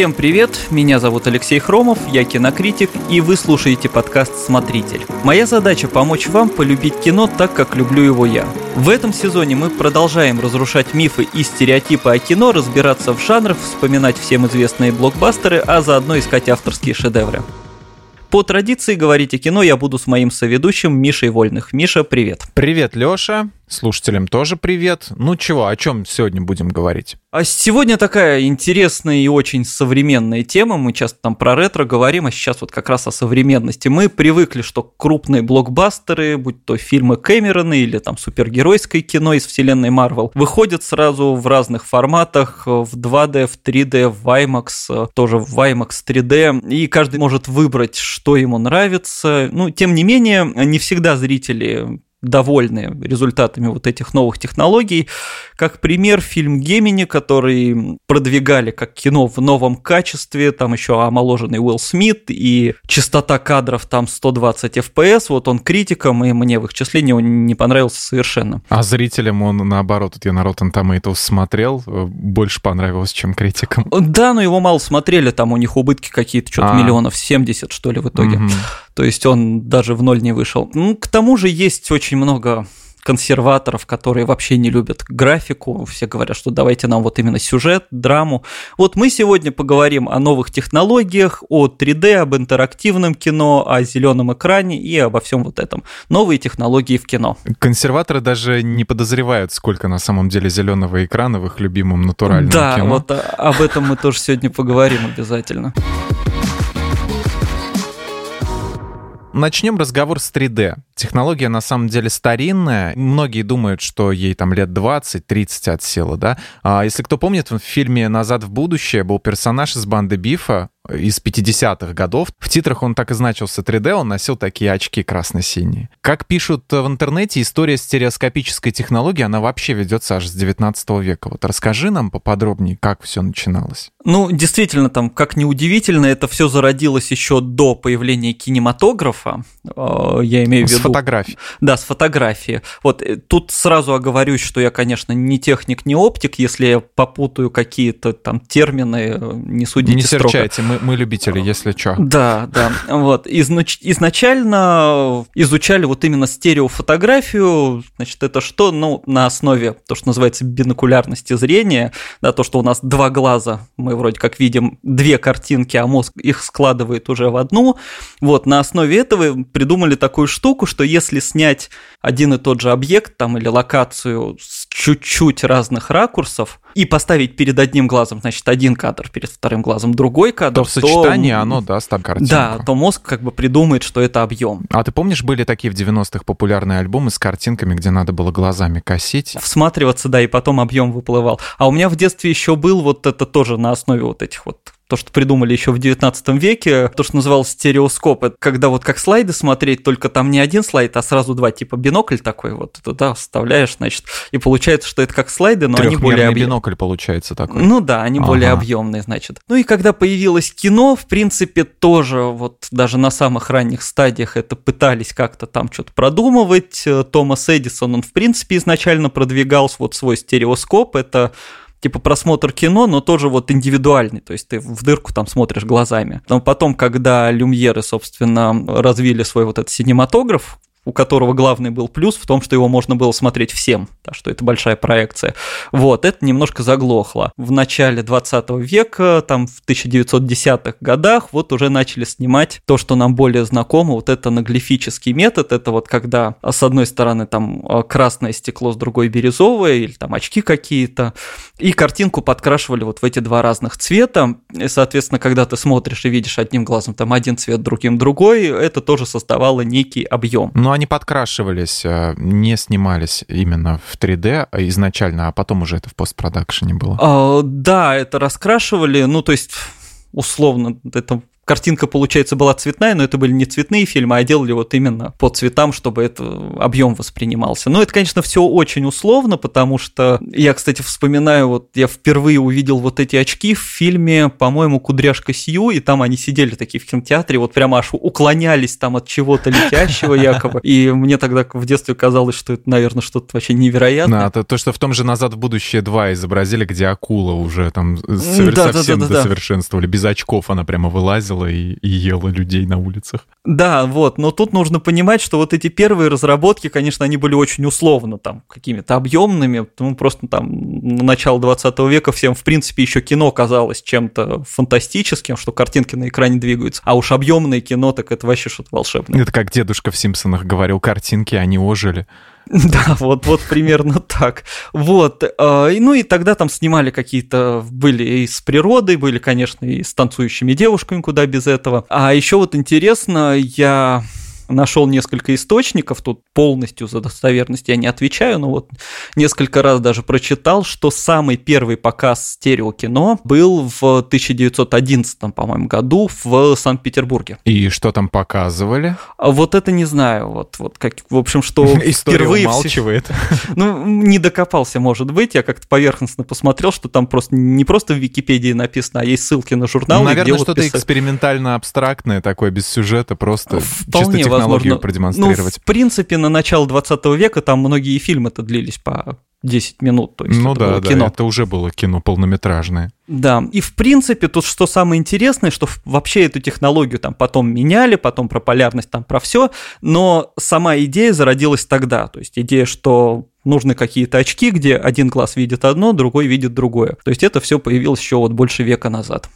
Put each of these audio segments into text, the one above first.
Всем привет, меня зовут Алексей Хромов, я кинокритик, и вы слушаете подкаст «Смотритель». Моя задача помочь вам полюбить кино так, как люблю его я. В этом сезоне мы продолжаем разрушать мифы и стереотипы о кино, разбираться в жанрах, вспоминать всем известные блокбастеры, а заодно искать авторские шедевры. По традиции говорить о кино я буду с моим соведущим Мишей Вольных. Миша, привет. Привет, Лёша. Слушателям тоже привет. Ну чего, о чем сегодня будем говорить? А сегодня такая интересная и очень современная тема. Мы часто там про ретро говорим, а сейчас вот как раз о современности. Мы привыкли, что крупные блокбастеры, будь то фильмы Кэмерона или там супергеройское кино из вселенной Марвел, выходят сразу в разных форматах, в 2D, в 3D, в IMAX, тоже в IMAX 3D, и каждый может выбрать, что ему нравится. Ну, тем не менее, не всегда зрители довольны результатами вот этих новых технологий. Как пример, фильм «Гемини», который продвигали как кино в новом качестве, там еще омоложенный Уилл Смит и частота кадров там 120 FPS, вот он критикам, и мне в их числе не, не понравился совершенно. А зрителям он, наоборот, я на Rotten Tomatoes смотрел, э, больше понравилось, чем критикам. Да, но его мало смотрели, там у них убытки какие-то, что-то а. миллионов 70, что ли, в итоге. Угу. То есть он даже в ноль не вышел. Ну, к тому же есть очень много консерваторов, которые вообще не любят графику. Все говорят, что давайте нам вот именно сюжет, драму. Вот мы сегодня поговорим о новых технологиях, о 3D, об интерактивном кино, о зеленом экране и обо всем вот этом. Новые технологии в кино. Консерваторы даже не подозревают, сколько на самом деле зеленого экрана в их любимом натуральном да, кино. Да, вот об этом мы тоже сегодня поговорим обязательно. Начнем разговор с 3D. Технология на самом деле старинная. Многие думают, что ей там лет 20-30 от силы, да. А если кто помнит, в фильме «Назад в будущее» был персонаж из банды Бифа, из 50-х годов. В титрах он так и значился 3D, он носил такие очки красно-синие. Как пишут в интернете, история стереоскопической технологии, она вообще ведется аж с 19 века. Вот расскажи нам поподробнее, как все начиналось. Ну, действительно, там, как неудивительно, это все зародилось еще до появления кинематографа. Э, я имею в виду... С фотографий. Да, с фотографии. Вот э, тут сразу оговорюсь, что я, конечно, не техник, не оптик. Если я попутаю какие-то там термины, э, не судите Не строго. серчайте, мы, мы любители, если что. Да, да. Вот. Изнач... Изначально изучали вот именно стереофотографию. Значит, это что? Ну, на основе то, что называется бинокулярности зрения, да, то, что у нас два глаза, мы вроде как видим две картинки, а мозг их складывает уже в одну. Вот, на основе этого придумали такую штуку, что если снять один и тот же объект там или локацию с чуть-чуть разных ракурсов и поставить перед одним глазом, значит, один кадр, перед вторым глазом другой кадр, то в сочетании то, оно даст там картинку. Да, то мозг как бы придумает, что это объем. А ты помнишь, были такие в 90-х популярные альбомы с картинками, где надо было глазами косить? Всматриваться, да, и потом объем выплывал. А у меня в детстве еще был вот это тоже на основе вот этих вот то, что придумали еще в 19 веке, то, что называлось стереоскоп, это когда вот как слайды смотреть, только там не один слайд, а сразу два, типа бинокль такой вот, туда вставляешь, значит, и получается, что это как слайды, но они более объемные. бинокль получается такой. Ну да, они ага. более объемные, значит. Ну и когда появилось кино, в принципе, тоже вот даже на самых ранних стадиях это пытались как-то там что-то продумывать. Томас Эдисон, он в принципе изначально продвигал вот свой стереоскоп, это типа просмотр кино, но тоже вот индивидуальный, то есть ты в дырку там смотришь глазами. Но потом, когда люмьеры, собственно, развили свой вот этот синематограф, у которого главный был плюс в том, что его можно было смотреть всем, да, что это большая проекция. Вот, это немножко заглохло. В начале 20 века, там в 1910-х годах, вот уже начали снимать то, что нам более знакомо, вот это наглифический метод, это вот когда с одной стороны там а, красное стекло, с другой бирюзовое, или там очки какие-то, и картинку подкрашивали вот в эти два разных цвета, и, соответственно, когда ты смотришь и видишь одним глазом там один цвет, другим другой, это тоже создавало некий объем. Но они подкрашивались, э, не снимались именно в 3D изначально, а потом уже это в постпродакшене было. А, да, это раскрашивали, ну, то есть, условно, это картинка, получается, была цветная, но это были не цветные фильмы, а делали вот именно по цветам, чтобы это объем воспринимался. Но это, конечно, все очень условно, потому что я, кстати, вспоминаю, вот я впервые увидел вот эти очки в фильме, по-моему, «Кудряшка Сью», и там они сидели такие в кинотеатре, вот прямо аж уклонялись там от чего-то летящего якобы. И мне тогда в детстве казалось, что это, наверное, что-то вообще невероятное. Да, то, то, что в том же «Назад в будущее 2» изобразили, где акула уже там совер- да, совсем да, да, досовершенствовали. Без очков она прямо вылазила и, и ела людей на улицах. Да, вот, но тут нужно понимать, что вот эти первые разработки, конечно, они были очень условно там какими-то объемными, ну просто там на начало 20 века всем, в принципе, еще кино казалось чем-то фантастическим, что картинки на экране двигаются, а уж объемное кино, так это вообще что-то волшебное. Это как дедушка в «Симпсонах» говорил, картинки, они ожили. Да, вот, вот примерно так. Вот. Э, ну и тогда там снимали какие-то, были и с природой, были, конечно, и с танцующими девушками, куда без этого. А еще вот интересно, я нашел несколько источников, тут полностью за достоверность я не отвечаю, но вот несколько раз даже прочитал, что самый первый показ стереокино был в 1911, по-моему, году в Санкт-Петербурге. И что там показывали? А вот это не знаю, вот, вот как, в общем, что впервые... умалчивает. Ну, не докопался, может быть, я как-то поверхностно посмотрел, что там просто не просто в Википедии написано, а есть ссылки на журналы. Ну, наверное, что-то вот экспериментально-абстрактное такое, без сюжета, просто Вполне чисто технологию возможно, продемонстрировать. Ну, в принципе, на начало 20 века там многие фильмы-то длились по 10 минут. То есть ну это да, было кино. да, это уже было кино полнометражное. Да, и в принципе тут что самое интересное, что вообще эту технологию там потом меняли, потом про полярность, там про все, но сама идея зародилась тогда, то есть идея, что нужны какие-то очки, где один глаз видит одно, другой видит другое. То есть это все появилось еще вот больше века назад.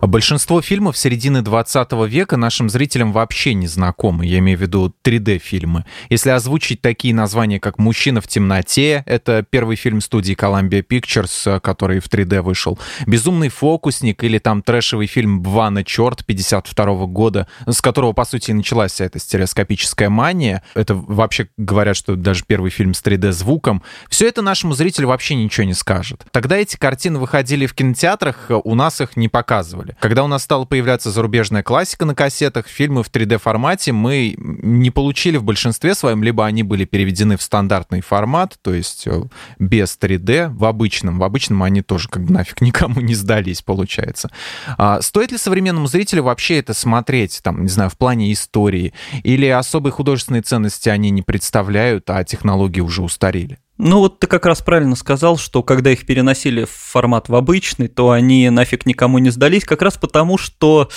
Большинство фильмов середины 20 века нашим зрителям вообще не знакомы, я имею в виду 3D-фильмы. Если озвучить такие названия, как «Мужчина в темноте», это первый фильм студии Columbia Pictures, который в 3D вышел, «Безумный фокусник» или там трэшевый фильм «Бвана черт» 52 года, с которого, по сути, началась вся эта стереоскопическая мания. Это вообще говорят, что даже первый фильм с 3D-звуком. Все это нашему зрителю вообще ничего не скажет. Тогда эти картины выходили в кинотеатрах, у нас их не показывали делали. Когда у нас стала появляться зарубежная классика на кассетах, фильмы в 3D-формате мы не получили в большинстве своем, либо они были переведены в стандартный формат, то есть э, без 3D, в обычном. В обычном они тоже как бы нафиг никому не сдались, получается. А стоит ли современному зрителю вообще это смотреть, там, не знаю, в плане истории? Или особой художественной ценности они не представляют, а технологии уже устарели? Ну вот ты как раз правильно сказал, что когда их переносили в формат в обычный, то они нафиг никому не сдались, как раз потому, что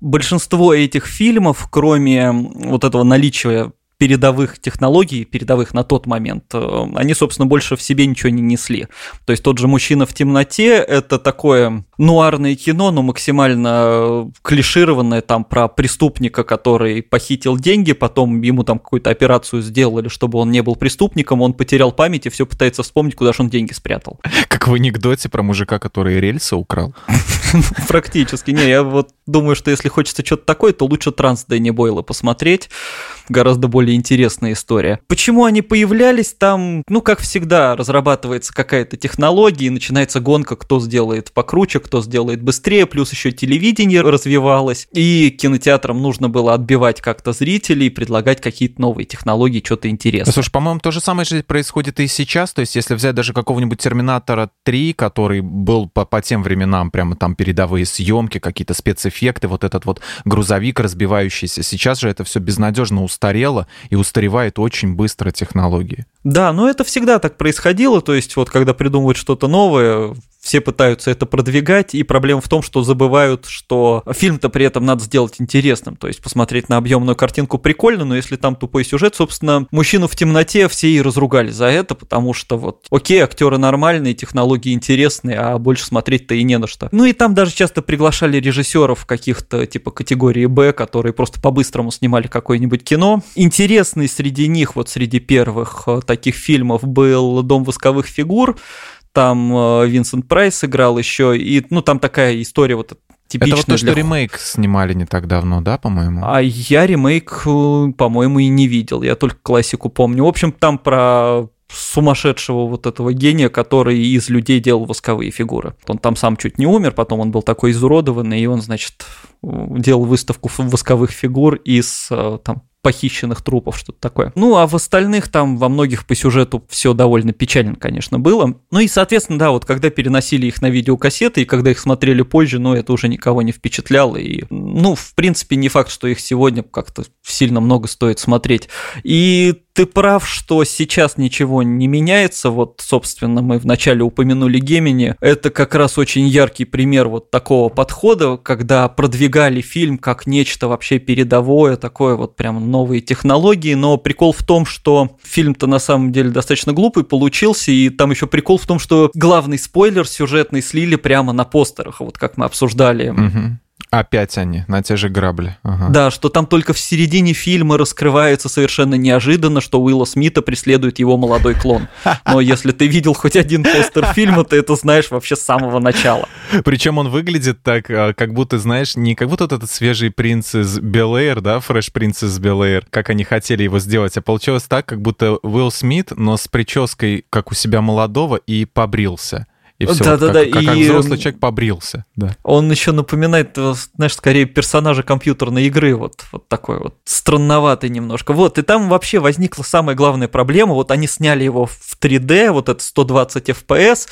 большинство этих фильмов, кроме вот этого наличия передовых технологий, передовых на тот момент, э, они, собственно, больше в себе ничего не несли. То есть тот же «Мужчина в темноте» — это такое нуарное кино, но максимально э, клишированное там про преступника, который похитил деньги, потом ему там какую-то операцию сделали, чтобы он не был преступником, он потерял память и все пытается вспомнить, куда же он деньги спрятал. Как в анекдоте про мужика, который рельсы украл. Практически. Не, я вот думаю, что если хочется что-то такое, то лучше транс Дэнни Бойла посмотреть. Гораздо более интересная история. Почему они появлялись там? Ну, как всегда, разрабатывается какая-то технология, и начинается гонка, кто сделает покруче, кто сделает быстрее, плюс еще телевидение развивалось, и кинотеатрам нужно было отбивать как-то зрителей, предлагать какие-то новые технологии, что-то интересное. Слушай, по-моему, то же самое же происходит и сейчас, то есть если взять даже какого-нибудь Терминатора 3, который был по, по тем временам прямо там передовые съемки, какие-то спецэффекты, вот этот вот грузовик разбивающийся, сейчас же это все безнадежно устарело и устаревает очень быстро технологии. Да, но это всегда так происходило, то есть вот когда придумывают что-то новое, все пытаются это продвигать, и проблема в том, что забывают, что фильм-то при этом надо сделать интересным, то есть посмотреть на объемную картинку прикольно, но если там тупой сюжет, собственно, мужчину в темноте все и разругали за это, потому что вот, окей, актеры нормальные, технологии интересные, а больше смотреть-то и не на что. Ну и там даже часто приглашали режиссеров каких-то типа категории Б, которые просто по-быстрому снимали какое-нибудь кино. Интересный среди них, вот среди первых э, таких фильмов был «Дом восковых фигур», там э, Винсент Прайс играл еще, и, ну, там такая история вот типичная. Это вот то, для... что ремейк снимали не так давно, да, по-моему? А я ремейк, э, по-моему, и не видел, я только классику помню. В общем, там про сумасшедшего вот этого гения, который из людей делал восковые фигуры. Он там сам чуть не умер, потом он был такой изуродованный, и он, значит, делал выставку восковых фигур из э, там похищенных трупов, что-то такое. Ну, а в остальных там во многих по сюжету все довольно печально, конечно, было. Ну и, соответственно, да, вот когда переносили их на видеокассеты, и когда их смотрели позже, ну, это уже никого не впечатляло. И, ну, в принципе, не факт, что их сегодня как-то сильно много стоит смотреть. И ты прав, что сейчас ничего не меняется. Вот, собственно, мы вначале упомянули Гемини. Это как раз очень яркий пример вот такого подхода, когда продвигали фильм как нечто вообще передовое, такое вот прям новые технологии. Но прикол в том, что фильм-то на самом деле достаточно глупый получился, и там еще прикол в том, что главный спойлер сюжетный слили прямо на постерах, вот как мы обсуждали. Угу Опять они, на те же грабли. Ага. Да, что там только в середине фильма раскрывается совершенно неожиданно, что Уилла Смита преследует его молодой клон. Но если ты видел хоть один постер фильма, ты это знаешь вообще с самого начала. Причем он выглядит так, а, как будто, знаешь, не как будто этот свежий принц из Белэйр, да, фреш принц из Белэйр, как они хотели его сделать, а получилось так, как будто Уилл Смит, но с прической, как у себя молодого, и побрился и все. Да, вот да, как, да. Как, и... как взрослый человек побрился. Да. Он еще напоминает, э, знаешь, скорее персонажа компьютерной игры, вот, вот такой вот странноватый немножко. Вот, и там вообще возникла самая главная проблема. Вот они сняли его в 3D, вот это 120 FPS,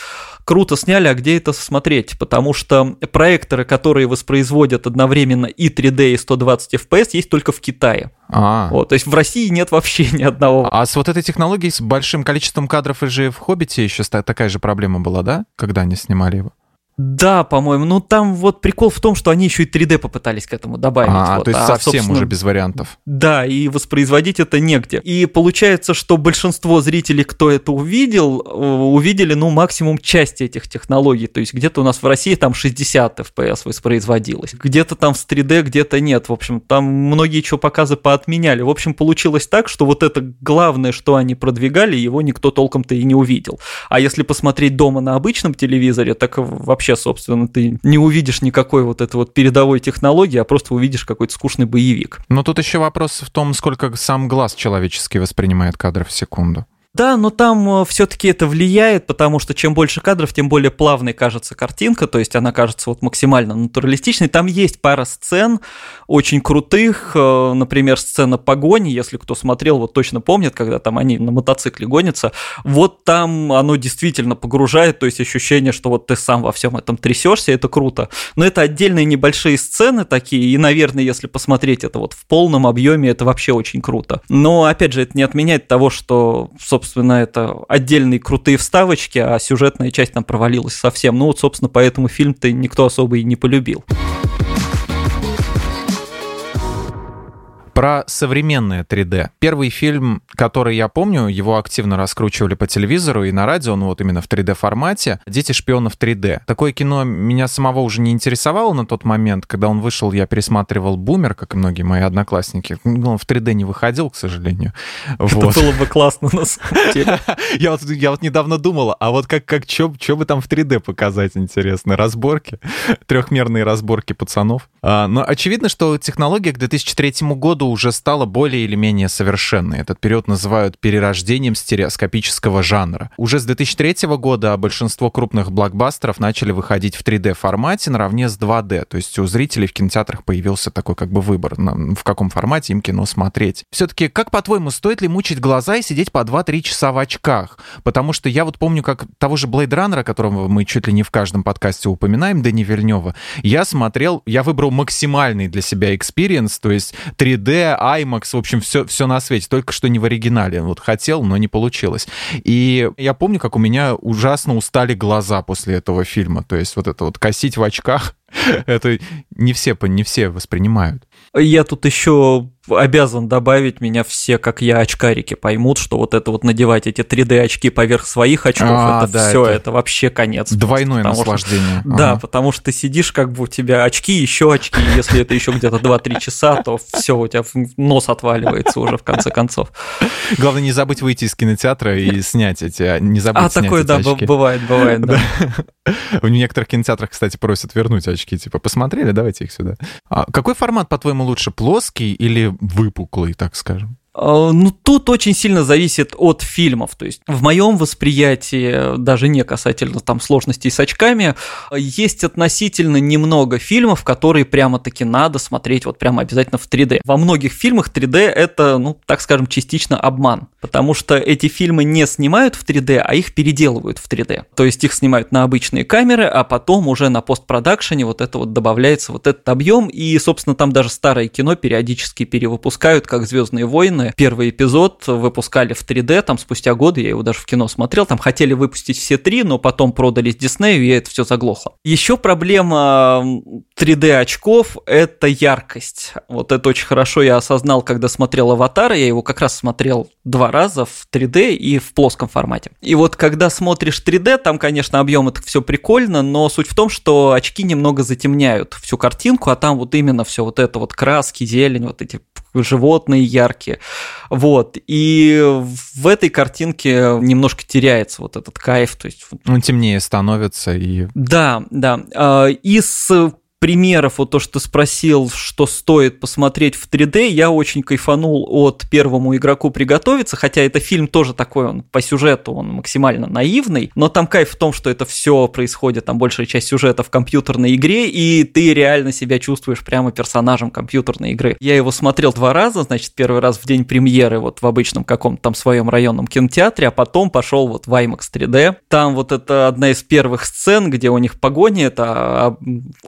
круто сняли, а где это смотреть? Потому что проекторы, которые воспроизводят одновременно и 3D, и 120 FPS, есть только в Китае. А. Вот, то есть в России нет вообще ни одного. А с вот этой технологией, с большим количеством кадров и же в «Хоббите» еще такая же проблема была, да, когда они снимали его? Да, по-моему. Ну, там вот прикол в том, что они еще и 3D попытались к этому добавить. А, вот. то есть а, совсем уже без вариантов. Да, и воспроизводить это негде. И получается, что большинство зрителей, кто это увидел, э, увидели, ну, максимум части этих технологий. То есть где-то у нас в России там 60 FPS воспроизводилось. Где-то там с 3D, где-то нет. В общем, там многие что показы поотменяли. В общем, получилось так, что вот это главное, что они продвигали, его никто толком-то и не увидел. А если посмотреть дома на обычном телевизоре, так вообще вообще, собственно, ты не увидишь никакой вот этой вот передовой технологии, а просто увидишь какой-то скучный боевик. Но тут еще вопрос в том, сколько сам глаз человеческий воспринимает кадры в секунду. Да, но там э, все-таки это влияет, потому что чем больше кадров, тем более плавной кажется картинка, то есть она кажется вот максимально натуралистичной. Там есть пара сцен очень крутых, э, например, сцена погони, если кто смотрел, вот точно помнит, когда там они на мотоцикле гонятся. Вот там оно действительно погружает, то есть ощущение, что вот ты сам во всем этом трясешься, это круто. Но это отдельные небольшие сцены такие, и, наверное, если посмотреть это вот в полном объеме, это вообще очень круто. Но, опять же, это не отменяет того, что, собственно, собственно, это отдельные крутые вставочки, а сюжетная часть там провалилась совсем. Ну вот, собственно, поэтому фильм-то никто особо и не полюбил. Про современное 3D. Первый фильм, который я помню, его активно раскручивали по телевизору и на радио, ну вот именно в 3D формате, «Дети шпионов 3D». Такое кино меня самого уже не интересовало на тот момент. Когда он вышел, я пересматривал «Бумер», как и многие мои одноклассники. Ну, он в 3D не выходил, к сожалению. Это вот. было бы классно на самом деле. я, вот, я вот недавно думала, а вот как, как что бы там в 3D показать, интересно? Разборки? Трехмерные разборки пацанов? А, но очевидно, что технология к 2003 году уже стала более или менее совершенной. Этот период называют перерождением стереоскопического жанра. Уже с 2003 года большинство крупных блокбастеров начали выходить в 3D-формате наравне с 2D. То есть у зрителей в кинотеатрах появился такой как бы выбор, в каком формате им кино смотреть. Все-таки, как по-твоему, стоит ли мучить глаза и сидеть по 2-3 часа в очках? Потому что я вот помню, как того же Blade Runner, которого мы чуть ли не в каждом подкасте упоминаем, Дани Вильнева, я смотрел, я выбрал максимальный для себя experience, то есть 3D, IMAX, в общем, все, все на свете, только что не в оригинале. Вот хотел, но не получилось. И я помню, как у меня ужасно устали глаза после этого фильма. То есть вот это вот косить в очках, это не все, не все воспринимают. Я тут еще обязан добавить, меня все, как я, очкарики поймут, что вот это вот надевать эти 3D очки поверх своих очков, а, это да, все, это... это вообще конец. Двойное просто, наслаждение. Что, ага. Да, потому что ты сидишь, как бы у тебя очки, еще очки, если это еще где-то 2-3 часа, то все, у тебя нос отваливается уже в конце концов. Главное не забыть выйти из кинотеатра и снять эти, а, не забыть а, снять такое, эти да, очки. бывает, бывает, да. В некоторых кинотеатрах, кстати, просят вернуть очки, типа, посмотрели, давайте их сюда. А какой формат, по-твоему, лучше, плоский или выпуклый, так скажем? А, ну, тут очень сильно зависит от фильмов. То есть в моем восприятии, даже не касательно там сложностей с очками, есть относительно немного фильмов, которые прямо-таки надо смотреть вот прямо обязательно в 3D. Во многих фильмах 3D это, ну, так скажем, частично обман, потому что эти фильмы не снимают в 3D, а их переделывают в 3D. То есть их снимают на обычные камеры, а потом уже на постпродакшене вот это вот добавляется вот этот объем, и, собственно, там даже старое кино периодически перевыпускают, как Звездные войны. Первый эпизод выпускали в 3D, там спустя годы, я его даже в кино смотрел, там хотели выпустить все три, но потом продались Диснею, и это все заглохло. Еще проблема 3D очков – это яркость. Вот это очень хорошо я осознал, когда смотрел «Аватар», я его как раз смотрел два раза в 3D и в плоском формате. И вот когда смотришь 3D, там, конечно, объем это все прикольно, но суть в том, что очки немного затемняют всю картинку, а там вот именно все вот это вот краски, зелень, вот эти животные яркие. Вот. И в этой картинке немножко теряется вот этот кайф. То есть... Он темнее становится и... Да, да. А, из примеров, вот то, что спросил, что стоит посмотреть в 3D, я очень кайфанул от первому игроку приготовиться, хотя это фильм тоже такой, он по сюжету, он максимально наивный, но там кайф в том, что это все происходит, там большая часть сюжета в компьютерной игре, и ты реально себя чувствуешь прямо персонажем компьютерной игры. Я его смотрел два раза, значит, первый раз в день премьеры вот в обычном каком-то там своем районном кинотеатре, а потом пошел вот в IMAX 3D. Там вот это одна из первых сцен, где у них погони, это а,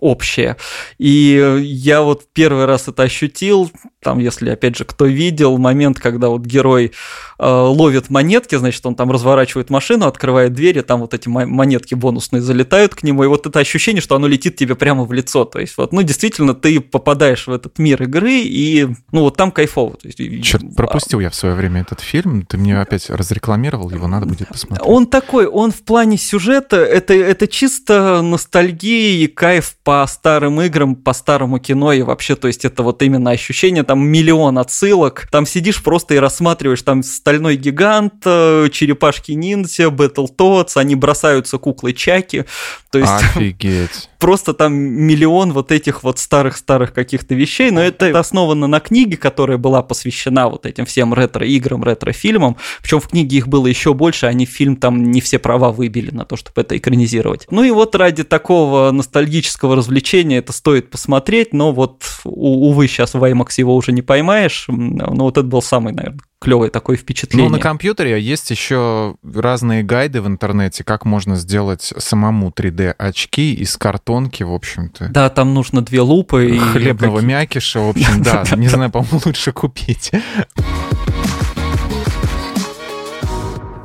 общая вообще. И я вот первый раз это ощутил, там, если, опять же, кто видел, момент, когда вот герой э, ловит монетки, значит, он там разворачивает машину, открывает двери, там вот эти монетки бонусные залетают к нему, и вот это ощущение, что оно летит тебе прямо в лицо, то есть вот, ну, действительно, ты попадаешь в этот мир игры, и, ну, вот там кайфово. То есть, Черт, а пропустил я в свое время этот фильм, ты мне опять разрекламировал, его надо будет посмотреть. Он такой, он в плане сюжета, это, это чисто ностальгия и кайф по старым играм, по старому кино, и вообще, то есть это вот именно ощущение там миллион отсылок. Там сидишь просто и рассматриваешь, там стальной гигант, э, черепашки ниндзя, Battletoads, они бросаются куклы Чаки. То есть Офигеть. Просто там миллион вот этих вот старых-старых каких-то вещей, но это основано на книге, которая была посвящена вот этим всем ретро-играм, ретро-фильмам. Причем в книге их было еще больше, они фильм там не все права выбили на то, чтобы это экранизировать. Ну и вот ради такого ностальгического развлечения это стоит посмотреть, но вот, увы, сейчас в IMAX его уже не поймаешь. Ну, вот это был самый, наверное, клевое такое впечатление. Ну, на компьютере есть еще разные гайды в интернете, как можно сделать самому 3D-очки из картонки, в общем-то. Да, там нужно две лупы. И Хлебного мякиша, в общем, да. Не знаю, по-моему, лучше купить.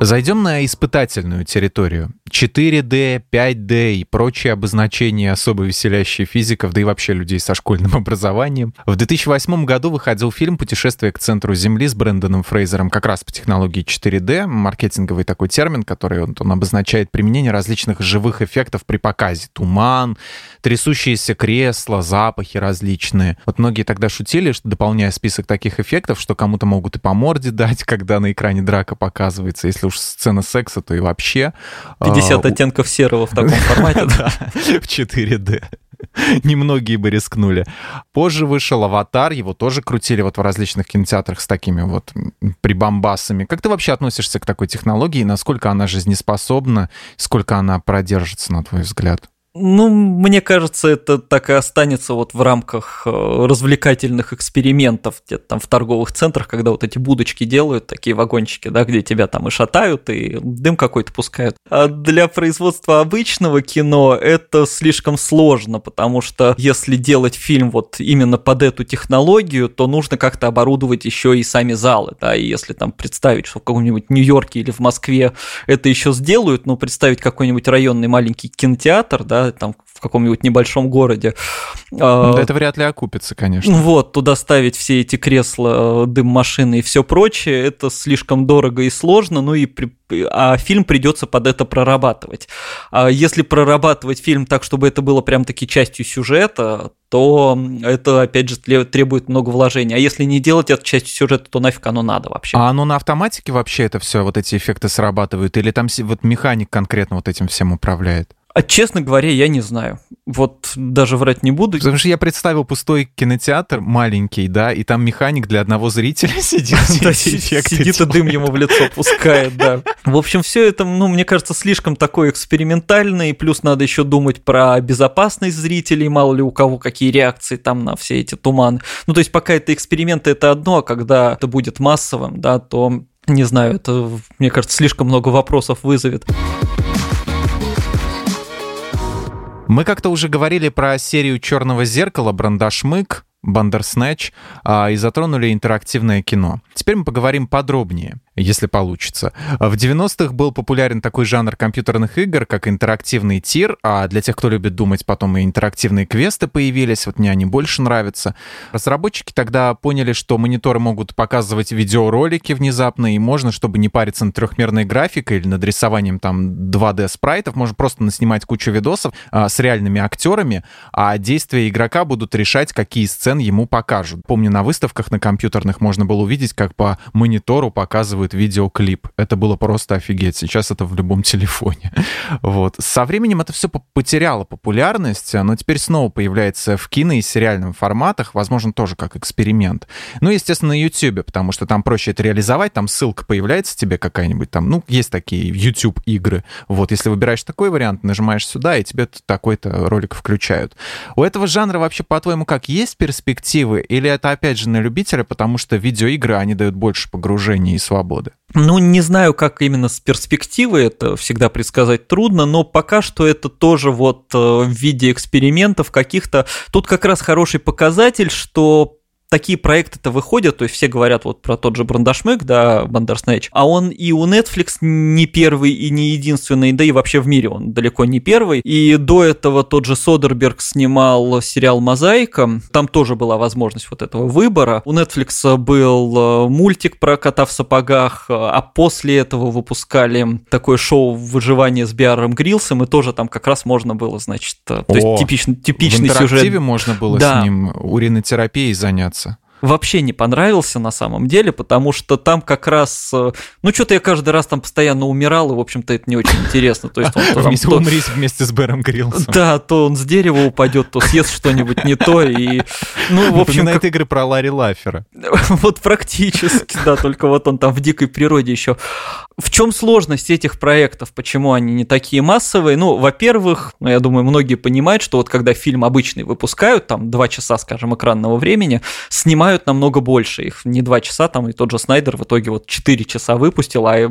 Зайдем на испытательную территорию. 4D, 5D и прочие обозначения, особо веселящие физиков, да и вообще людей со школьным образованием. В 2008 году выходил фильм «Путешествие к центру Земли» с Брэндоном Фрейзером как раз по технологии 4D, маркетинговый такой термин, который он, он обозначает применение различных живых эффектов при показе. Туман, трясущиеся кресла, запахи различные. Вот многие тогда шутили, что дополняя список таких эффектов, что кому-то могут и по морде дать, когда на экране драка показывается, если уж сцена секса, то и вообще. 50 а, оттенков серого в таком формате, да. В 4D. Немногие бы рискнули. Позже вышел «Аватар», его тоже крутили вот в различных кинотеатрах с такими вот прибамбасами. Как ты вообще относишься к такой технологии? Насколько она жизнеспособна? Сколько она продержится, на твой взгляд? Ну, мне кажется, это так и останется вот в рамках э, развлекательных экспериментов, где-то там в торговых центрах, когда вот эти будочки делают, такие вагончики, да, где тебя там и шатают, и дым какой-то пускают. А для производства обычного кино это слишком сложно, потому что если делать фильм вот именно под эту технологию, то нужно как-то оборудовать еще и сами залы, да, и если там представить, что в каком-нибудь Нью-Йорке или в Москве это еще сделают, ну, представить какой-нибудь районный маленький кинотеатр, да, там в каком-нибудь небольшом городе. Да, это вряд ли окупится, конечно. Вот, туда ставить все эти кресла, дым машины и все прочее, это слишком дорого и сложно, ну и при, а фильм придется под это прорабатывать. А если прорабатывать фильм так, чтобы это было прям таки частью сюжета, то это, опять же, требует много вложений. А если не делать это частью сюжета, то нафиг оно надо вообще. А оно на автоматике вообще это все, вот эти эффекты срабатывают? Или там вот механик конкретно вот этим всем управляет? А честно говоря, я не знаю. Вот даже врать не буду. Потому что я представил пустой кинотеатр маленький, да, и там механик для одного зрителя сидит. Сидит и дым ему в лицо пускает, да. В общем, все это, ну, мне кажется, слишком такое экспериментальное, и плюс надо еще думать про безопасность зрителей, мало ли у кого какие реакции там на все эти туманы. Ну, то есть пока это эксперименты, это одно, а когда это будет массовым, да, то, не знаю, это, мне кажется, слишком много вопросов вызовет. Мы как-то уже говорили про серию Черного зеркала Брандашмык, Бандерснэч и затронули интерактивное кино. Теперь мы поговорим подробнее если получится. В 90-х был популярен такой жанр компьютерных игр, как интерактивный тир, а для тех, кто любит думать, потом и интерактивные квесты появились, вот мне они больше нравятся. Разработчики тогда поняли, что мониторы могут показывать видеоролики внезапно, и можно, чтобы не париться над трехмерной графикой или над рисованием там 2D спрайтов, можно просто наснимать кучу видосов а, с реальными актерами, а действия игрока будут решать, какие сцены ему покажут. Помню, на выставках на компьютерных можно было увидеть, как по монитору показывают видеоклип. Это было просто офигеть. Сейчас это в любом телефоне. Вот. Со временем это все потеряло популярность, но теперь снова появляется в кино и сериальном форматах, возможно, тоже как эксперимент. Ну, естественно, на YouTube, потому что там проще это реализовать, там ссылка появляется тебе какая-нибудь, там, ну, есть такие YouTube-игры. Вот, если выбираешь такой вариант, нажимаешь сюда, и тебе такой-то ролик включают. У этого жанра вообще, по-твоему, как есть перспективы, или это, опять же, на любителя, потому что видеоигры, они дают больше погружения и свободы? Ну, не знаю, как именно с перспективы, это всегда предсказать трудно, но пока что это тоже вот э, в виде экспериментов каких-то. Тут как раз хороший показатель, что такие проекты-то выходят, то есть все говорят вот про тот же Брандашмык, да, Бандерснэч, а он и у Netflix не первый и не единственный, да и вообще в мире он далеко не первый. И до этого тот же Содерберг снимал сериал «Мозаика», там тоже была возможность вот этого выбора. У Netflix был э, мультик про кота в сапогах, а после этого выпускали такое шоу «Выживание с Биаром Грилсом», и тоже там как раз можно было, значит, э, то есть типичный, типичный в сюжет. можно было да. с ним уринотерапией заняться вообще не понравился на самом деле, потому что там как раз, э, ну что-то я каждый раз там постоянно умирал, и в общем-то это не очень интересно. То есть он вместе, то, умри вместе с Бэром Гриллсом. Да, то он с дерева упадет, то съест что-нибудь не то, и ну в общем. Напоминает как... игры про Ларри Лафера. Вот практически, да, только вот он там в дикой природе еще. В чем сложность этих проектов? Почему они не такие массовые? Ну, во-первых, ну, я думаю, многие понимают, что вот когда фильм обычный выпускают, там два часа, скажем, экранного времени, снимают снимают намного больше. Их не два часа, там и тот же Снайдер в итоге вот 4 часа выпустил, а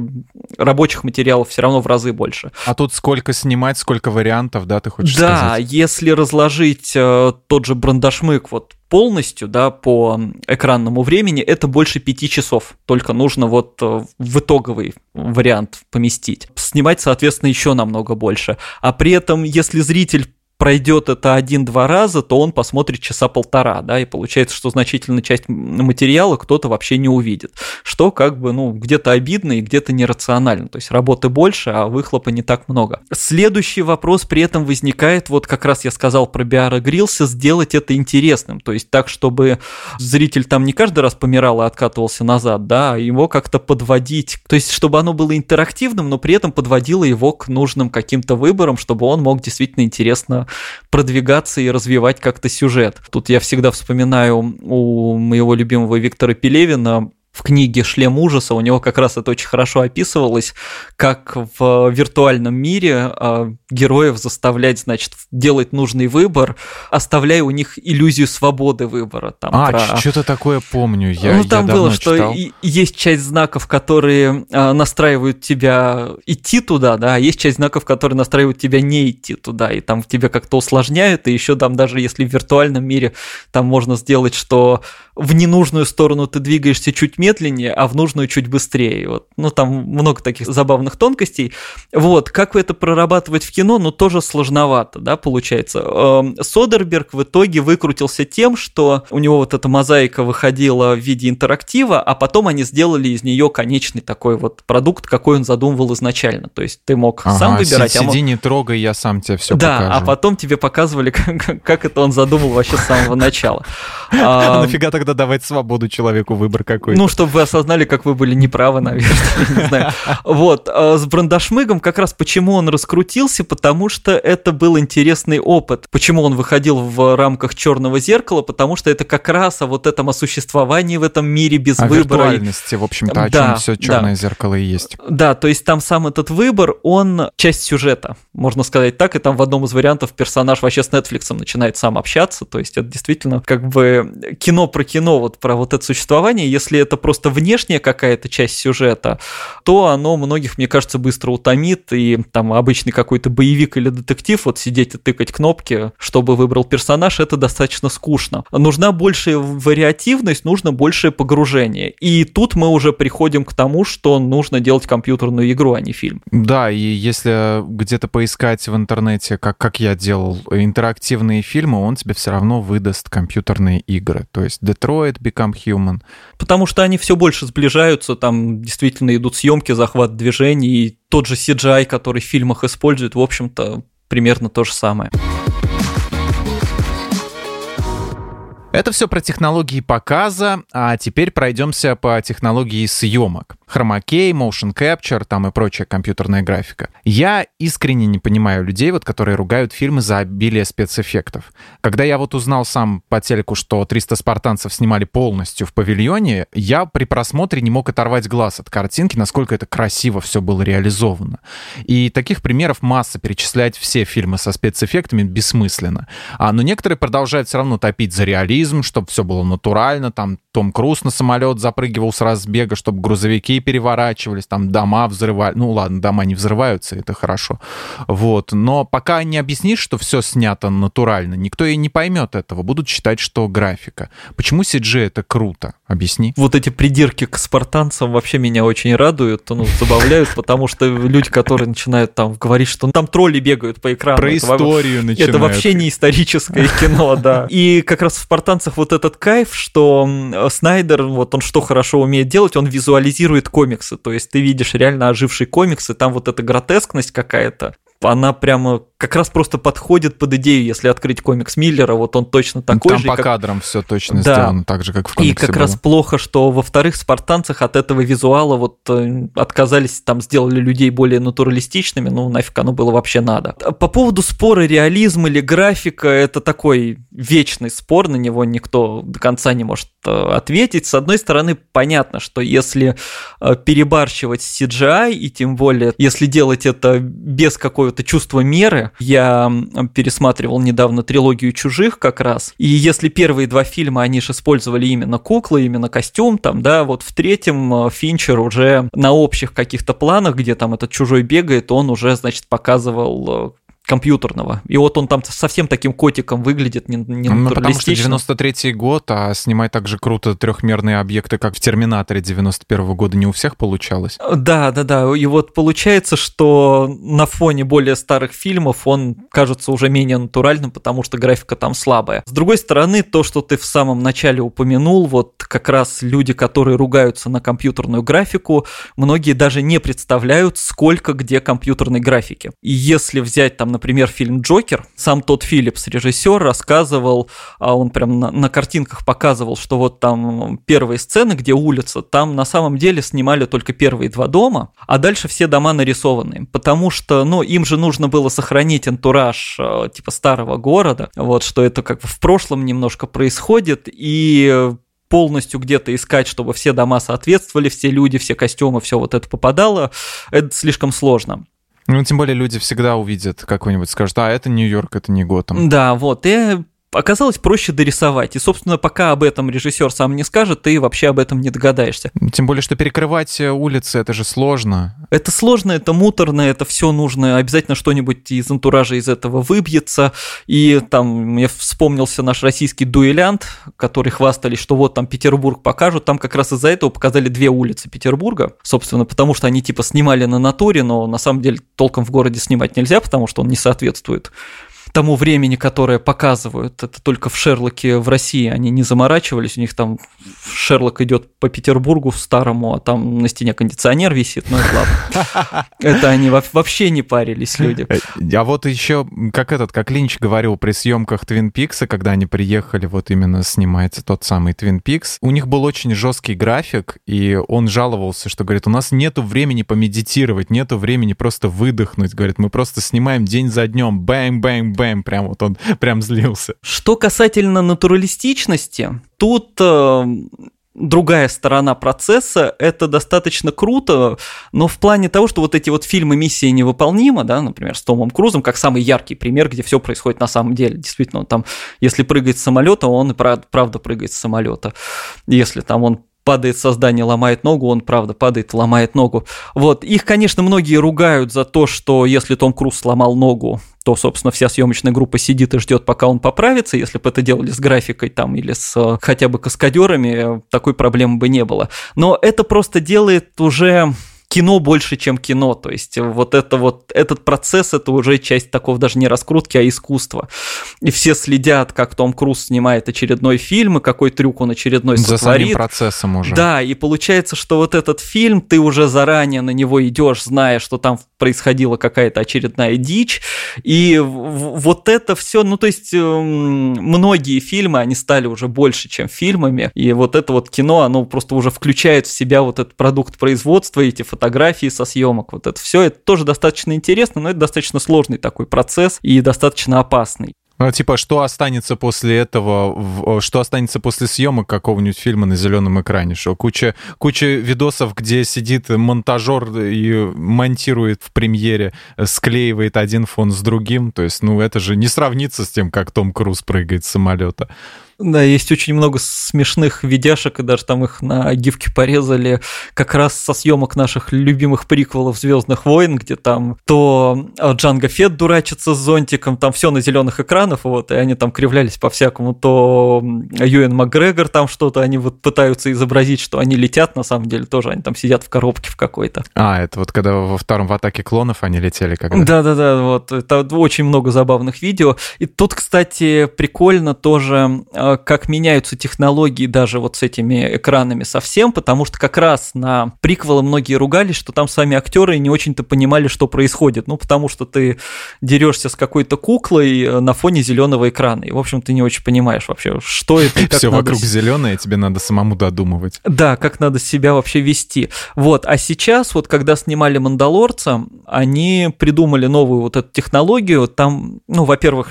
рабочих материалов все равно в разы больше. А тут сколько снимать, сколько вариантов, да, ты хочешь да, сказать? Да, если разложить э, тот же брандашмык вот полностью, да, по экранному времени, это больше пяти часов. Только нужно вот э, в итоговый вариант поместить. Снимать, соответственно, еще намного больше. А при этом, если зритель пройдет это один-два раза, то он посмотрит часа полтора, да, и получается, что значительная часть материала кто-то вообще не увидит, что как бы, ну, где-то обидно и где-то нерационально, то есть работы больше, а выхлопа не так много. Следующий вопрос при этом возникает, вот как раз я сказал про Биара Грилса, сделать это интересным, то есть так, чтобы зритель там не каждый раз помирал и откатывался назад, да, а его как-то подводить, то есть чтобы оно было интерактивным, но при этом подводило его к нужным каким-то выборам, чтобы он мог действительно интересно продвигаться и развивать как-то сюжет. Тут я всегда вспоминаю у моего любимого Виктора Пелевина в книге «Шлем ужаса» у него как раз это очень хорошо описывалось, как в виртуальном мире э, героев заставлять, значит, делать нужный выбор, оставляя у них иллюзию свободы выбора. Там а, про... что-то такое помню, я Ну, там я было, что читал. есть часть знаков, которые э, настраивают тебя идти туда, да, а есть часть знаков, которые настраивают тебя не идти туда, и там тебе как-то усложняют, и еще там даже если в виртуальном мире там можно сделать, что в ненужную сторону ты двигаешься чуть медленнее, а в нужную чуть быстрее. Вот. Ну, там много таких забавных тонкостей. Вот, как это прорабатывать в кино, ну, тоже сложновато, да, получается. Эм, Содерберг в итоге выкрутился тем, что у него вот эта мозаика выходила в виде интерактива, а потом они сделали из нее конечный такой вот продукт, какой он задумывал изначально. То есть ты мог ага, сам выбирать. Сиди, а мог... не трогай, я сам тебе все да, покажу. Да, а потом тебе показывали, как, как это он задумал вообще с самого начала. Нафига тогда давать свободу человеку выбор какой-то? Ну, чтобы вы осознали, как вы были неправы, наверное, не знаю. Вот, а с Брандашмыгом как раз почему он раскрутился, потому что это был интересный опыт. Почему он выходил в рамках черного зеркала, потому что это как раз о вот этом о существовании в этом мире без о выбора. виртуальности, в общем-то, о да, чем все черное да. зеркало и есть. Да, то есть там сам этот выбор, он часть сюжета, можно сказать так, и там в одном из вариантов персонаж вообще с Netflix начинает сам общаться, то есть это действительно как бы кино про кино, вот про вот это существование, если это просто внешняя какая-то часть сюжета, то оно многих, мне кажется, быстро утомит, и там обычный какой-то боевик или детектив, вот сидеть и тыкать кнопки, чтобы выбрал персонаж, это достаточно скучно. Нужна большая вариативность, нужно большее погружение. И тут мы уже приходим к тому, что нужно делать компьютерную игру, а не фильм. Да, и если где-то поискать в интернете, как, как я делал интерактивные фильмы, он тебе все равно выдаст компьютерные игры. То есть Detroit Become Human. Потому что они все больше сближаются, там действительно идут съемки, захват движений, и тот же CGI, который в фильмах используют, в общем-то, примерно то же самое. Это все про технологии показа, а теперь пройдемся по технологии съемок. Хромакей, motion capture, там и прочая компьютерная графика. Я искренне не понимаю людей, вот, которые ругают фильмы за обилие спецэффектов. Когда я вот узнал сам по телеку, что 300 спартанцев снимали полностью в павильоне, я при просмотре не мог оторвать глаз от картинки, насколько это красиво все было реализовано. И таких примеров масса. Перечислять все фильмы со спецэффектами бессмысленно. А, но некоторые продолжают все равно топить за реализм, чтобы все было натурально, там Том Круз на самолет запрыгивал с разбега, чтобы грузовики переворачивались, там дома взрывали. Ну ладно, дома не взрываются, это хорошо. Вот. Но пока не объяснишь, что все снято натурально, никто и не поймет этого. Будут считать, что графика. Почему CG это круто? Объясни. Вот эти придирки к спартанцам вообще меня очень радуют, ну, забавляют, потому что люди, которые начинают там говорить, что там тролли бегают по экрану. Про историю начинают. Это вообще не историческое кино, да. И как раз в спартанцах вот этот кайф, что Снайдер, вот он что хорошо умеет делать, он визуализирует комиксы, то есть ты видишь реально ожившие комиксы, там вот эта гротескность какая-то, она прямо как раз просто подходит под идею, если открыть комикс Миллера, вот он точно такой Там же. по как... кадрам все точно да. сделано так же, как в комиксе И как было. раз плохо, что во вторых спартанцах от этого визуала вот э, отказались, там сделали людей более натуралистичными, ну нафиг оно было вообще надо. По поводу спора реализм или графика, это такой вечный спор, на него никто до конца не может ответить. С одной стороны, понятно, что если э, перебарщивать CGI, и тем более, если делать это без какого-то чувства меры, я пересматривал недавно трилогию «Чужих» как раз, и если первые два фильма, они же использовали именно куклы, именно костюм, там, да, вот в третьем э, Финчер уже на общих каких-то планах, где там этот чужой бегает, он уже, значит, показывал э, компьютерного. И вот он там совсем таким котиком выглядит, не, не ну, потому что 93-й год, а снимать так же круто трехмерные объекты, как в «Терминаторе» 91-го года, не у всех получалось. Да, да, да. И вот получается, что на фоне более старых фильмов он кажется уже менее натуральным, потому что графика там слабая. С другой стороны, то, что ты в самом начале упомянул, вот как раз люди, которые ругаются на компьютерную графику, многие даже не представляют, сколько где компьютерной графики. И если взять там например, фильм «Джокер», сам тот Филлипс, режиссер, рассказывал, а он прям на, на картинках показывал, что вот там первые сцены, где улица, там на самом деле снимали только первые два дома, а дальше все дома нарисованы, потому что, ну, им же нужно было сохранить антураж э, типа старого города, вот, что это как в прошлом немножко происходит, и полностью где-то искать, чтобы все дома соответствовали, все люди, все костюмы, все вот это попадало, это слишком сложно. Ну, тем более люди всегда увидят какой-нибудь, скажут, а, это Нью-Йорк, это не Готэм. Да, вот, и оказалось проще дорисовать. И, собственно, пока об этом режиссер сам не скажет, ты вообще об этом не догадаешься. Тем более, что перекрывать э, улицы это же сложно. Это сложно, это муторно, это все нужно. Обязательно что-нибудь из антуража из этого выбьется. И там мне вспомнился наш российский дуэлянт, который хвастались, что вот там Петербург покажут. Там как раз из-за этого показали две улицы Петербурга. Собственно, потому что они типа снимали на натуре, но на самом деле толком в городе снимать нельзя, потому что он не соответствует тому времени, которое показывают. Это только в Шерлоке в России они не заморачивались, у них там Шерлок идет по Петербургу в старому, а там на стене кондиционер висит, ну это ладно. Это они вообще не парились люди. А вот еще, как этот, как Линч говорил при съемках Твин Пикса, когда они приехали, вот именно снимается тот самый Твин Пикс, у них был очень жесткий график, и он жаловался, что, говорит, у нас нету времени помедитировать, нету времени просто выдохнуть, говорит, мы просто снимаем день за днем, бэм-бэм-бэм, прям вот он прям злился. Что касательно натуралистичности, тут э, другая сторона процесса, это достаточно круто, но в плане того, что вот эти вот фильмы «Миссия невыполнима», да, например, с Томом Крузом, как самый яркий пример, где все происходит на самом деле. Действительно, он там, если прыгает с самолета, он и правда прыгает с самолета. Если там он падает со здания, ломает ногу, он, правда, падает, ломает ногу. Вот, их, конечно, многие ругают за то, что если Том Круз сломал ногу, то, собственно, вся съемочная группа сидит и ждет, пока он поправится. Если бы это делали с графикой там или с э, хотя бы каскадерами, такой проблемы бы не было. Но это просто делает уже кино больше, чем кино. То есть вот это вот этот процесс это уже часть такого даже не раскрутки, а искусства. И все следят, как Том Круз снимает очередной фильм и какой трюк он очередной За сотворит. самим процессом уже. Да, и получается, что вот этот фильм ты уже заранее на него идешь, зная, что там происходила какая-то очередная дичь. И вот это все, ну то есть эм, многие фильмы они стали уже больше, чем фильмами. И вот это вот кино, оно просто уже включает в себя вот этот продукт производства, эти фотографии фотографии со съемок, вот это все, это тоже достаточно интересно, но это достаточно сложный такой процесс и достаточно опасный. Ну, типа, что останется после этого, что останется после съемок какого-нибудь фильма на зеленом экране? Что куча, куча видосов, где сидит монтажер и монтирует в премьере, склеивает один фон с другим. То есть, ну, это же не сравнится с тем, как Том Круз прыгает с самолета. Да, есть очень много смешных видяшек, и даже там их на гифке порезали как раз со съемок наших любимых приквелов Звездных войн, где там то Джанго Фет дурачится с зонтиком, там все на зеленых экранах, вот, и они там кривлялись по-всякому, то Юэн Макгрегор там что-то, они вот пытаются изобразить, что они летят, на самом деле тоже они там сидят в коробке в какой-то. А, это вот когда во втором в атаке клонов они летели когда? Да-да-да, вот, это очень много забавных видео. И тут, кстати, прикольно тоже а, как меняются технологии даже вот с этими экранами совсем, потому что как раз на приквелы многие ругались, что там сами актеры не очень-то понимали, что происходит. Ну, потому что ты дерешься с какой-то куклой э, на фоне зеленого экрана. И, в общем, ты не очень понимаешь вообще, что это Все вокруг зеленое, тебе надо самому додумывать. Да, как надо себя вообще вести. Вот, а сейчас, вот когда снимали «Мандалорца», они придумали новую вот эту технологию. Там, ну, во-первых,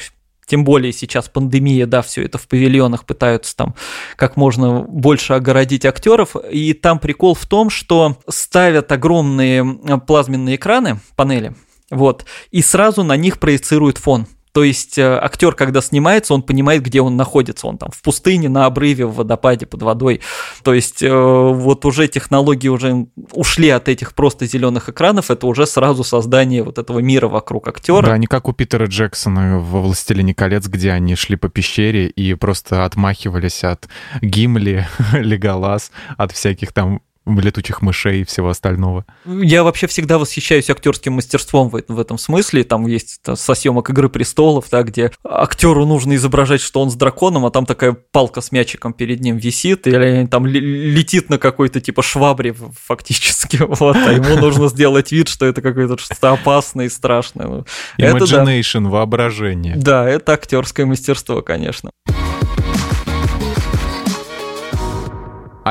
тем более сейчас пандемия, да, все это в павильонах пытаются там как можно больше огородить актеров. И там прикол в том, что ставят огромные плазменные экраны, панели, вот, и сразу на них проецируют фон. То есть э, актер, когда снимается, он понимает, где он находится. Он там в пустыне, на обрыве, в водопаде, под водой. То есть э, вот уже технологии уже ушли от этих просто зеленых экранов. Это уже сразу создание вот этого мира вокруг актера. Да, не как у Питера Джексона во «Властелине колец», где они шли по пещере и просто отмахивались от Гимли, Леголас, от всяких там летучих мышей и всего остального. Я вообще всегда восхищаюсь актерским мастерством в, в этом смысле. Там есть со съемок Игры престолов, да, где актеру нужно изображать, что он с драконом, а там такая палка с мячиком перед ним висит, или там летит на какой-то типа швабре фактически. Вот, а ему нужно сделать вид, что это какое-то что-то опасное и страшное. Imagination, это, да, воображение. Да, это актерское мастерство, конечно.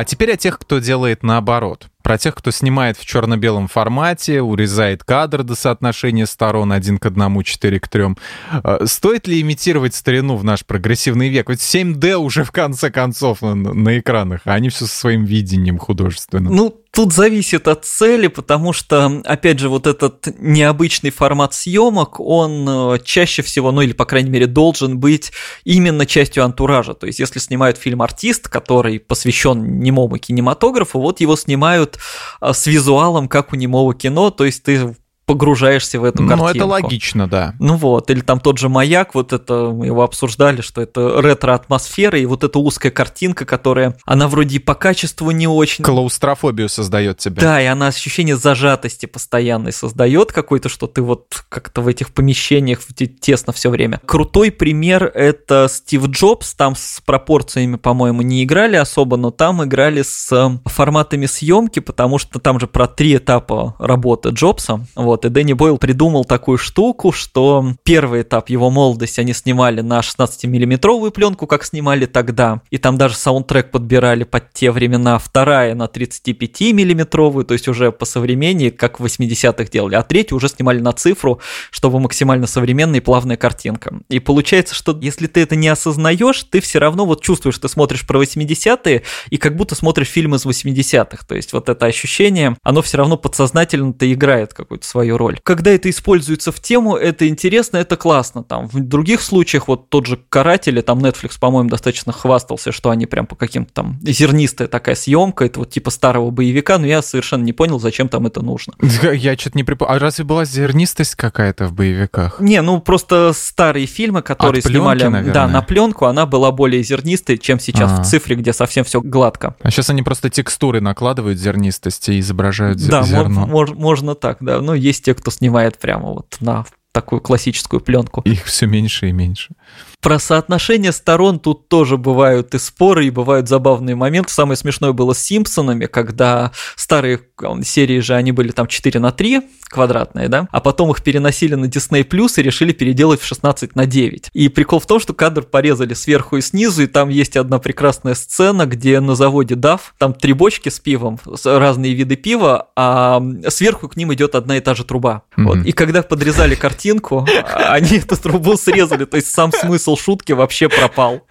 А теперь о тех, кто делает наоборот. Про тех, кто снимает в черно-белом формате, урезает кадр до соотношения сторон один к одному, 4 к 3. А, стоит ли имитировать старину в наш прогрессивный век? Ведь 7D уже в конце концов на, на экранах, а они все со своим видением художественным. Ну, Тут зависит от цели, потому что, опять же, вот этот необычный формат съемок, он э, чаще всего, ну или, по крайней мере, должен быть именно частью антуража. То есть, если снимают фильм «Артист», который посвящен немому кинематографу, вот его снимают э, с визуалом, как у немого кино, то есть ты погружаешься в эту картинку. Ну, это логично, да. Ну вот, или там тот же маяк, вот это мы его обсуждали, что это ретро-атмосфера, и вот эта узкая картинка, которая, она вроде и по качеству не очень... Клаустрофобию создает тебе. Да, и она ощущение зажатости постоянной создает какой-то, что ты вот как-то в этих помещениях тесно все время. Крутой пример это Стив Джобс, там с пропорциями, по-моему, не играли особо, но там играли с форматами съемки, потому что там же про три этапа работы Джобса, вот, вот, и Дэнни Бойл придумал такую штуку, что первый этап его молодости они снимали на 16-миллиметровую пленку, как снимали тогда, и там даже саундтрек подбирали под те времена, вторая на 35-миллиметровую, то есть уже по современнее, как в 80-х делали, а третью уже снимали на цифру, чтобы максимально современная и плавная картинка. И получается, что если ты это не осознаешь, ты все равно вот чувствуешь, ты смотришь про 80-е, и как будто смотришь фильм из 80-х, то есть вот это ощущение, оно все равно подсознательно-то играет какую-то свою свою роль. Когда это используется в тему, это интересно, это классно. Там в других случаях, вот тот же «Каратели», там Netflix, по-моему, достаточно хвастался, что они прям по каким-то там зернистая такая съемка, это вот типа старого боевика, но я совершенно не понял, зачем там это нужно. Я что-то не припомню. А разве была зернистость какая-то в боевиках? Не, ну просто старые фильмы, которые От пленки, снимали наверное. да, на пленку, она была более зернистой, чем сейчас А-а-а. в цифре, где совсем все гладко. А сейчас они просто текстуры накладывают зернистости и изображают да, зерно. Да, мож- можно так, да. Но есть те, кто снимает прямо вот на такую классическую пленку. Их все меньше и меньше. Про соотношение сторон тут тоже бывают и споры, и бывают забавные моменты. Самое смешное было с Симпсонами, когда старые серии же, они были там 4 на 3 квадратные, да, а потом их переносили на Disney Plus и решили переделать в 16 на 9. И прикол в том, что кадр порезали сверху и снизу, и там есть одна прекрасная сцена, где на заводе DAF, там три бочки с пивом, разные виды пива, а сверху к ним идет одна и та же труба. Mm-hmm. Вот. И когда подрезали картинку, они эту трубу срезали, то есть сам смысл смысл шутки вообще пропал.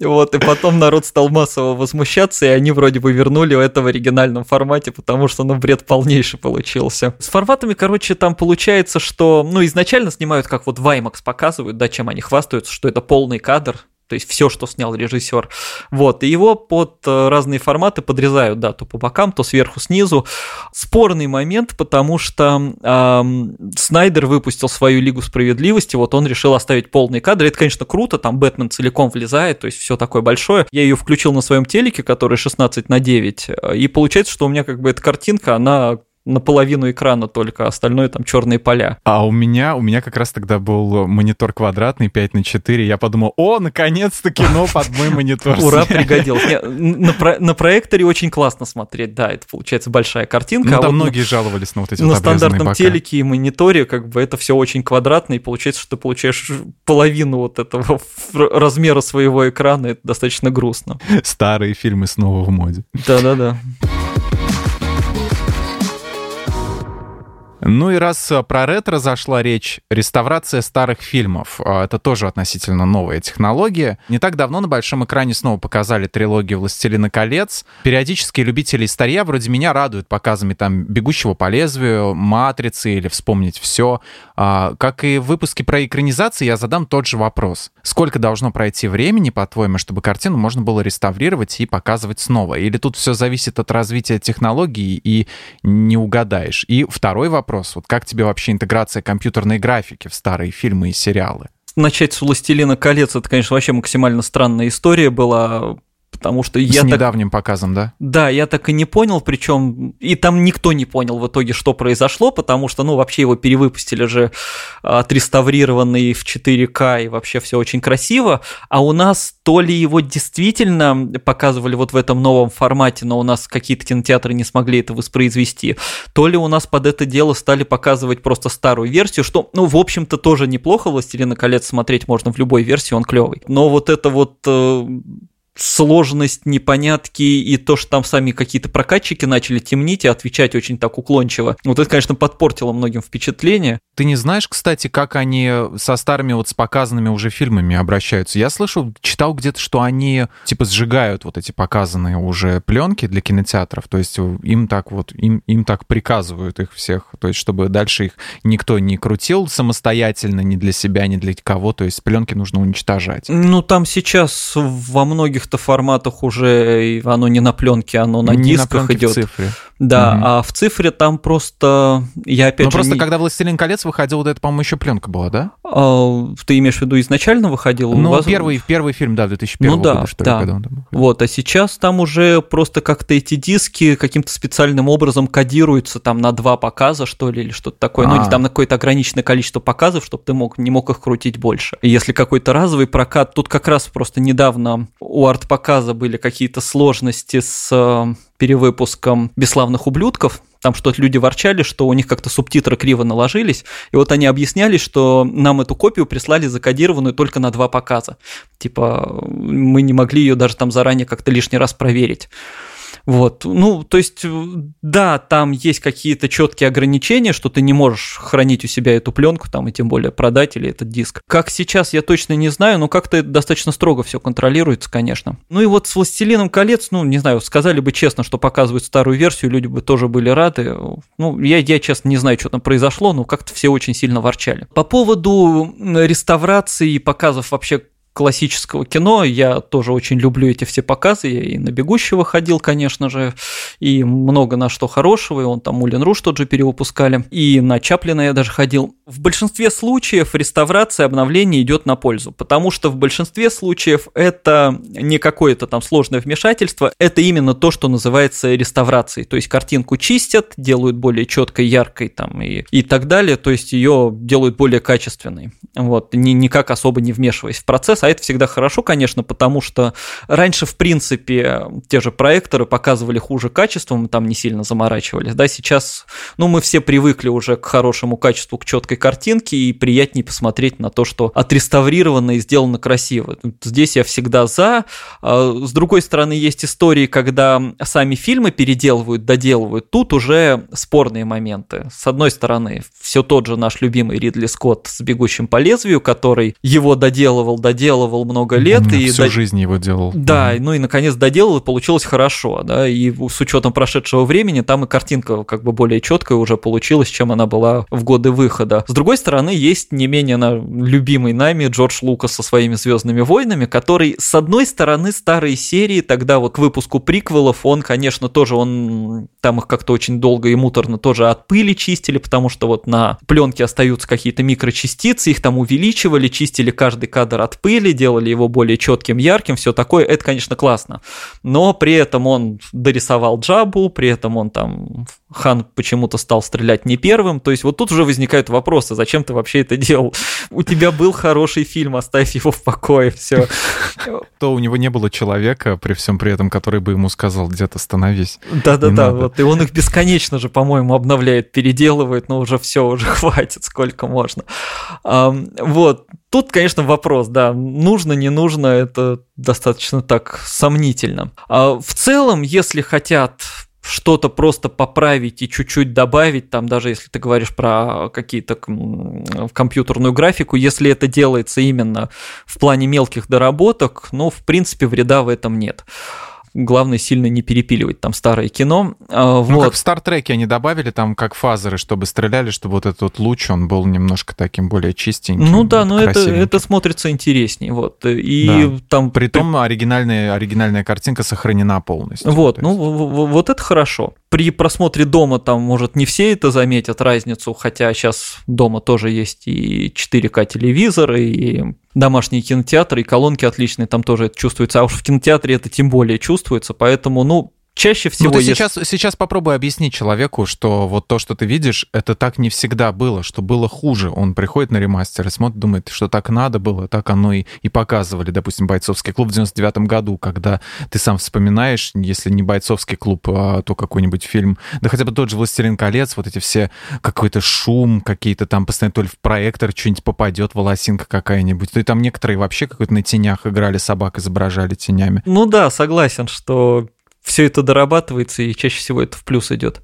Вот, и потом народ стал массово возмущаться, и они вроде бы вернули это в оригинальном формате, потому что, ну, бред полнейший получился. С форматами, короче, там получается, что, ну, изначально снимают, как вот Ваймакс показывают, да, чем они хвастаются, что это полный кадр, то есть все, что снял режиссер. Вот, и его под э, разные форматы подрезают, да, то по бокам, то сверху, снизу. Спорный момент, потому что эм, Снайдер выпустил свою Лигу Справедливости, вот он решил оставить полный кадр. Это, конечно, круто, там Бэтмен целиком влезает, то есть все такое большое. Я ее включил на своем телеке, который 16 на 9, э, и получается, что у меня как бы эта картинка, она наполовину экрана только, а остальное там черные поля. А у меня, у меня как раз тогда был монитор квадратный 5 на 4. Я подумал, о, наконец-то кино под мой монитор. Ура, пригодилось. На проекторе очень классно смотреть, да, это получается большая картинка. Ну, а там многие жаловались на вот эти На стандартном телеке и мониторе как бы это все очень квадратно, и получается, что ты получаешь половину вот этого размера своего экрана, это достаточно грустно. Старые фильмы снова в моде. Да-да-да. Ну и раз э, про ретро зашла речь, реставрация старых фильмов. А, это тоже относительно новая технология. Не так давно на большом экране снова показали трилогию «Властелина колец». Периодически любители старья вроде меня радуют показами там «Бегущего по лезвию», «Матрицы» или «Вспомнить все». А, как и в выпуске про экранизации, я задам тот же вопрос. Сколько должно пройти времени, по-твоему, чтобы картину можно было реставрировать и показывать снова? Или тут все зависит от развития технологий и не угадаешь? И второй вопрос вопрос. Вот как тебе вообще интеграция компьютерной графики в старые фильмы и сериалы? Начать с «Властелина колец» — это, конечно, вообще максимально странная история была, потому что я... С так... недавним показом, да? Да, я так и не понял, причем и там никто не понял в итоге, что произошло, потому что, ну, вообще его перевыпустили же отреставрированный в 4К, и вообще все очень красиво, а у нас то ли его действительно показывали вот в этом новом формате, но у нас какие-то кинотеатры не смогли это воспроизвести, то ли у нас под это дело стали показывать просто старую версию, что, ну, в общем-то, тоже неплохо, «Властелина колец» смотреть можно в любой версии, он клевый. Но вот это вот э, сложность, непонятки и то, что там сами какие-то прокатчики начали темнить и отвечать очень так уклончиво. Вот это, конечно, подпортило многим впечатление. Ты не знаешь, кстати, как они со старыми вот с показанными уже фильмами обращаются? Я слышал, читал где-то, что они типа сжигают вот эти показанные уже пленки для кинотеатров, то есть им так вот, им, им так приказывают их всех, то есть чтобы дальше их никто не крутил самостоятельно, ни для себя, ни для кого, то есть пленки нужно уничтожать. Ну, там сейчас во многих каких-то форматах уже оно не на пленке, оно на не дисках на идет. цифре. Да, угу. а в цифре там просто я опять Ну же просто не... когда «Властелин колец» выходил, вот это, по-моему, еще пленка была, да? А, ты имеешь в виду изначально выходил? Ну, вас... первый, первый фильм, да, 2001 ну, да, года, что ли, да. когда он там Вот, а сейчас там уже просто как-то эти диски каким-то специальным образом кодируются там на два показа, что ли, или что-то такое. А-а-а. Ну, или там на какое-то ограниченное количество показов, чтобы ты мог, не мог их крутить больше. И если какой-то разовый прокат, тут как раз просто недавно у арт-показа были какие-то сложности с э, перевыпуском «Бесславных ублюдков», там что-то люди ворчали, что у них как-то субтитры криво наложились, и вот они объясняли, что нам эту копию прислали закодированную только на два показа. Типа мы не могли ее даже там заранее как-то лишний раз проверить. Вот, ну, то есть, да, там есть какие-то четкие ограничения, что ты не можешь хранить у себя эту пленку, там, и тем более продать или этот диск. Как сейчас, я точно не знаю, но как-то достаточно строго все контролируется, конечно. Ну и вот с «Властелином колец», ну, не знаю, сказали бы честно, что показывают старую версию, люди бы тоже были рады. Ну, я, я честно, не знаю, что там произошло, но как-то все очень сильно ворчали. По поводу реставрации и показов вообще классического кино. Я тоже очень люблю эти все показы. Я и на «Бегущего» ходил, конечно же, и много на что хорошего. И он там «Мулен Руш» тот же перевыпускали. И на Чаплина я даже ходил. В большинстве случаев реставрация, обновление идет на пользу, потому что в большинстве случаев это не какое-то там сложное вмешательство, это именно то, что называется реставрацией. То есть картинку чистят, делают более четкой, яркой там и, и так далее, то есть ее делают более качественной. Вот, ни, никак особо не вмешиваясь в процесс, это всегда хорошо, конечно, потому что раньше, в принципе, те же проекторы показывали хуже качеством, там не сильно заморачивались, да, сейчас, ну, мы все привыкли уже к хорошему качеству, к четкой картинке, и приятнее посмотреть на то, что отреставрировано и сделано красиво. Здесь я всегда за. А, с другой стороны, есть истории, когда сами фильмы переделывают, доделывают. Тут уже спорные моменты. С одной стороны, все тот же наш любимый Ридли Скотт с «Бегущим по лезвию», который его доделывал, доделывал, доделывал много лет. Mm, и всю до... жизнь его делал. Да, mm. ну и наконец доделал, и получилось хорошо, да, и с учетом прошедшего времени там и картинка как бы более четкая уже получилась, чем она была в годы выхода. С другой стороны, есть не менее на любимый нами Джордж Лукас со своими Звездными войнами, который, с одной стороны, старые серии, тогда вот к выпуску приквелов, он, конечно, тоже, он там их как-то очень долго и муторно тоже от пыли чистили, потому что вот на пленке остаются какие-то микрочастицы, их там увеличивали, чистили каждый кадр от пыли, делали, делали его более четким, ярким, все такое, это, конечно, классно. Но при этом он дорисовал Джабу, при этом он там, Хан почему-то стал стрелять не первым, то есть вот тут уже возникают вопросы, зачем ты вообще это делал? У тебя был хороший фильм, оставь его в покое, все. То у него не было человека, при всем при этом, который бы ему сказал, где-то становись. Да-да-да, вот, и он их бесконечно же, по-моему, обновляет, переделывает, но уже все, уже хватит, сколько можно. Вот, Тут, конечно, вопрос, да, нужно, не нужно, это достаточно так сомнительно. А в целом, если хотят что-то просто поправить и чуть-чуть добавить, там даже если ты говоришь про какие-то компьютерную графику, если это делается именно в плане мелких доработок, ну, в принципе, вреда в этом нет главное сильно не перепиливать там старое кино. А, ну, вот. как в Стартреке они добавили там как фазеры, чтобы стреляли, чтобы вот этот вот луч, он был немножко таким более чистеньким. Ну да, но это, это смотрится интереснее. Вот. И да. там... Притом оригинальная, оригинальная картинка сохранена полностью. Вот, ну вот это хорошо. При просмотре дома там, может, не все это заметят разницу, хотя сейчас дома тоже есть и 4К телевизоры, и домашние кинотеатры, и колонки отличные, там тоже это чувствуется, а уж в кинотеатре это тем более чувствуется, поэтому, ну, чаще всего... Ну, ты сейчас, сейчас попробуй объяснить человеку, что вот то, что ты видишь, это так не всегда было, что было хуже. Он приходит на ремастер и смотрит, думает, что так надо было, так оно и, и показывали. Допустим, «Бойцовский клуб» в 99 году, когда ты сам вспоминаешь, если не «Бойцовский клуб», а то какой-нибудь фильм, да хотя бы тот же «Властелин колец», вот эти все, какой-то шум, какие-то там постоянно то ли в проектор что-нибудь попадет, волосинка какая-нибудь. То и там некоторые вообще какой-то на тенях играли, собак изображали тенями. Ну да, согласен, что все это дорабатывается, и чаще всего это в плюс идет.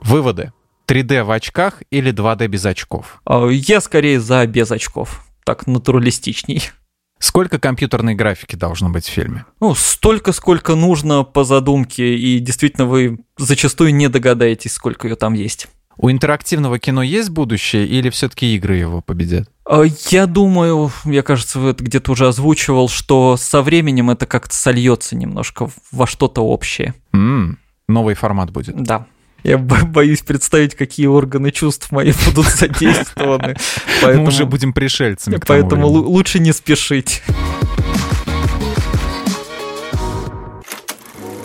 Выводы. 3D в очках или 2D без очков? А, я скорее за без очков. Так натуралистичней. Сколько компьютерной графики должно быть в фильме? Ну, столько, сколько нужно по задумке, и действительно вы зачастую не догадаетесь, сколько ее там есть. У интерактивного кино есть будущее или все-таки игры его победят? А, я думаю, мне кажется, вы это где-то уже озвучивал, что со временем это как-то сольется немножко во что-то общее. М-м, новый формат будет. Да. Я боюсь представить, какие органы чувств мои будут задействованы. Мы уже будем пришельцами. Поэтому лучше не спешить.